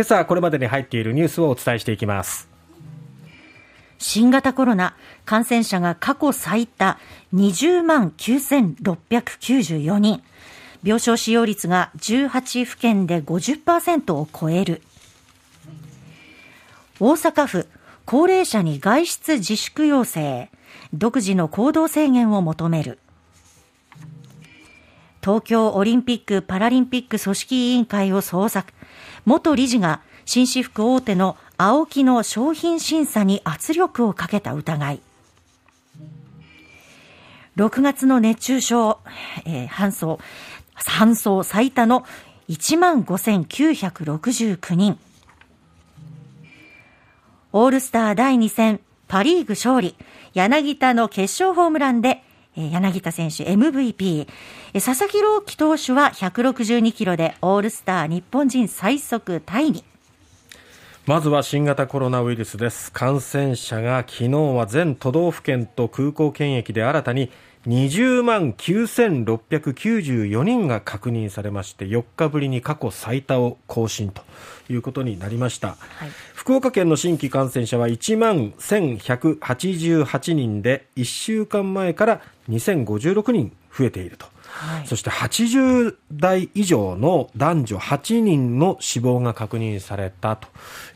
今朝これまでに入っているニュースをお伝えしていきます。新型コロナ感染者が過去最多20万9694人。病床使用率が18府県で50%を超える。大阪府高齢者に外出自粛要請。独自の行動制限を求める。東京オリンピック・パラリンピック組織委員会を捜索。元理事が紳士服大手の AOKI の商品審査に圧力をかけた疑い。6月の熱中症、えー、搬送搬送最多の1万5969人。オールスター第2戦パリーグ勝利。柳田の決勝ホームランで柳田選手 MVP 佐々木朗希投手は162キロでオールスター日本人最速タイに。まずは新型コロナウイルスです。感染者が昨日は全都道府県と空港検疫で新たに20万9694人が確認されまして4日ぶりに過去最多を更新ということになりました、はい、福岡県の新規感染者は1万1188人で1週間前から2056人増えていると。はい、そして80代以上の男女8人の死亡が確認されたと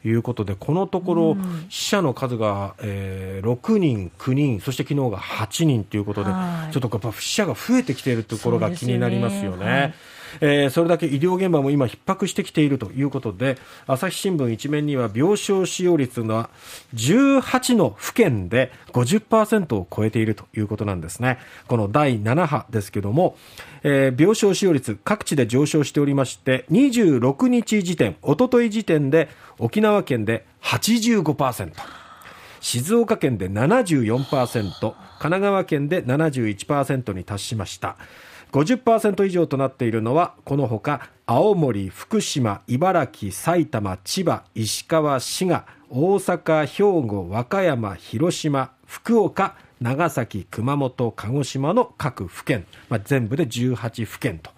いうことでこのところ死者の数が、えー、6人、9人そして昨日が8人ということで、はい、ちょっとやっぱ死者が増えてきているところが気になりますよね。えー、それだけ医療現場も今逼迫してきているということで朝日新聞一面には病床使用率が18の府県で50%を超えているということなんですね。この第7波ですけども、えー、病床使用率各地で上昇しておりまして26日時点おととい時点で沖縄県で85%静岡県で74%神奈川県で71%に達しました。50%以上となっているのはこのほか青森、福島、茨城、埼玉、千葉、石川、滋賀、大阪、兵庫、和歌山、広島、福岡、長崎、熊本、鹿児島の各府県、まあ、全部で18府県と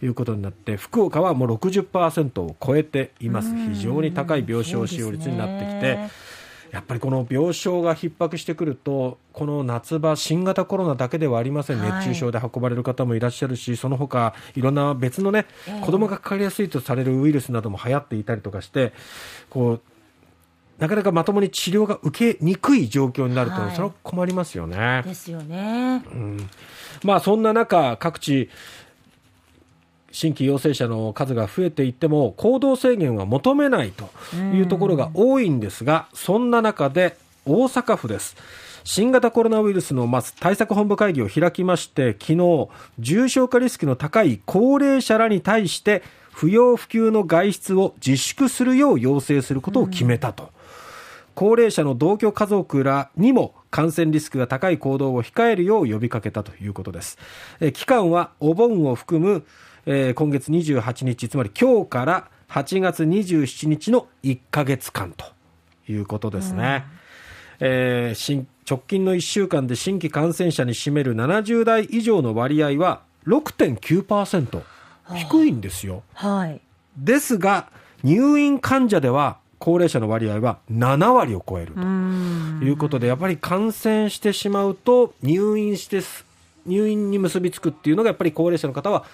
いうことになって福岡はもう60%を超えています非常に高い病床使用率になってきて。やっぱりこの病床が逼迫してくると、この夏場、新型コロナだけではありません、熱中症で運ばれる方もいらっしゃるし、その他いろんな別のね、子供がかかりやすいとされるウイルスなども流行っていたりとかして、こうなかなかまともに治療が受けにくい状況になると、それは困りますよね。ですよね。うん、まあそんな中、各地、新規陽性者の数が増えていっても行動制限は求めないというところが多いんですがそんな中で大阪府です新型コロナウイルスのまず対策本部会議を開きまして昨日重症化リスクの高い高齢者らに対して不要不急の外出を自粛するよう要請することを決めたと。高齢者の同居家族らにも感染リスクが高い行動を控えるよう呼びかけたということです。え期間はお盆を含むえー、今月28日、つまり今日から8月27日の1か月間ということですね。うん、えー、直近の1週間で新規感染者に占める70代以上の割合は6.9%。低いんですよ。はい。ですが、入院患者では高齢者の割合は7割を超えるということで、やっぱり感染してしまうと入院して入院に結びつくっていうのがやっぱり高齢者の方は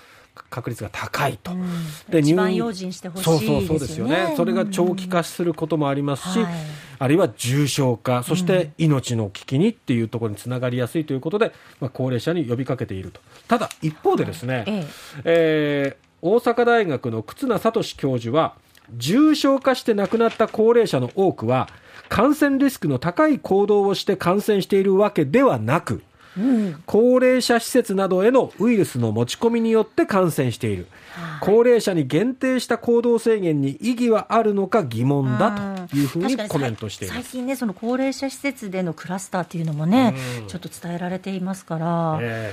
確率が高いと。うん、で一番用心してほしい、ね、そうそうそうですよね。それが長期化することもありますし、はい、あるいは重症化、そして命の危機にっていうところにつながりやすいということで、まあ、高齢者に呼びかけていると。ただ一方でですね、はい、ええ。えー、大阪大学の忽那聡教授は、重症化して亡くなった高齢者の多くは、感染リスクの高い行動をして感染しているわけではなく、高齢者施設などへのウイルスの持ち込みによって感染している、はい、高齢者に限定した行動制限に意義はあるのか疑問だというふうにコメントしてい最近ね、その高齢者施設でのクラスターというのもね、ちょっと伝えられていますから、え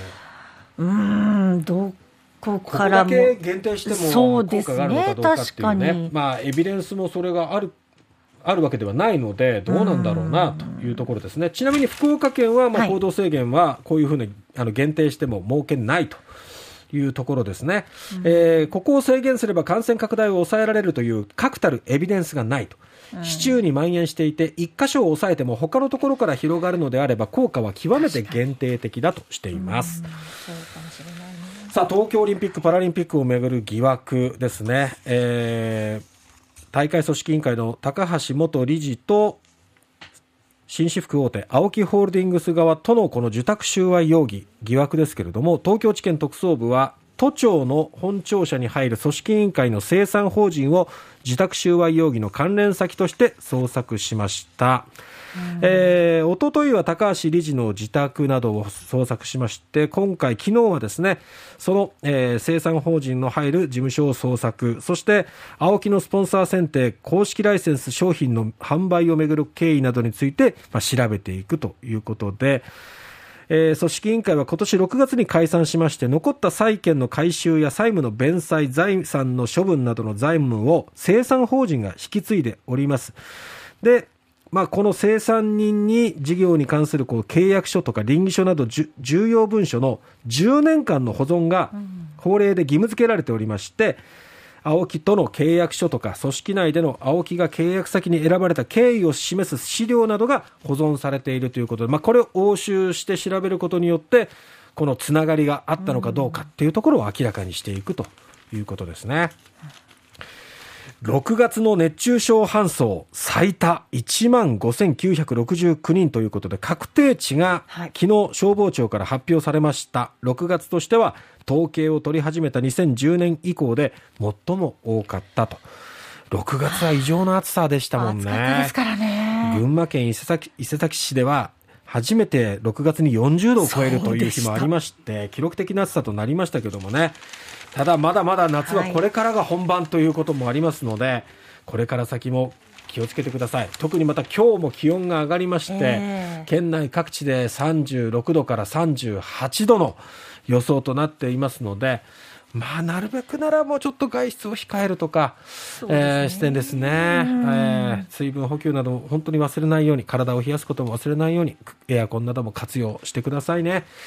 ー、うん、どこからも。ここだけ限定しても効果があるのかどうかっていうね、ねまあ、エビデンスもそれがあるあるわけではないので、どうなんだろうなというところですね。ちなみに福岡県は、まあ、行動制限はこういうふうにあの限定しても設けないというところですね、うん、えー、ここを制限すれば感染拡大を抑えられるという確たるエビデンスがないと。市中に蔓延していて1箇所を抑えても他のところから広がるのであれば効果は極めて限定的だとしています。さあ東京オリンピック・パラリンピックをめぐる疑惑ですね、えー、大会組織委員会の高橋元理事と紳士服大手 ＡＯＫＩ ホールディングス側とのこの受託収賄容疑疑惑ですけれども東京地検特捜部は都庁の本庁舎に入る組織委員会の生産法人を受託収賄容疑の関連先として捜索しました。えー、おとといは高橋理事の自宅などを捜索しまして、今回、昨日はですね、その、えー、生産法人の入る事務所を捜索、そして、青木のスポンサー選定、公式ライセンス商品の販売をめぐる経緯などについて、まあ、調べていくということで、えー、組織委員会は今年6月に解散しまして残った債権の回収や債務の弁済財産の処分などの財務を生産法人が引き継いでおります。でまあ、この生産人に事業に関するこう契約書とか倫理書など重要文書の10年間の保存が法令で義務付けられておりまして、青木との契約書とか組織内での青木が契約先に選ばれた経緯を示す資料などが保存されているということで、まあ、これを押収して調べることによってこのつながりがあったのかどうかっていうところを明らかにしていくということですね。6月の熱中症搬送最多1万5969人ということで確定値が昨日消防庁から発表されました。6月としては統計を取り始めた2010年以降で最も多かったと。6月は異常な暑さでしたもんね。ですからね。群馬県伊勢崎伊勢崎市では初めて6月に40度を超えるという日もありまして記録的な暑さとなりましたけどもねただまだまだ夏はこれからが本番ということもありますので、はい、これから先も気をつけてください。特にまた今日も気温が上がりまして、えー、県内各地で36度から38度の予想となっていますのでまあ、なるべくならもうちょっと外出を控えるとか、ね。えー、視点ですね、えー、水分補給など本当に忘れないように体を冷やすことも忘れないようにエアコンなども活用してくださいね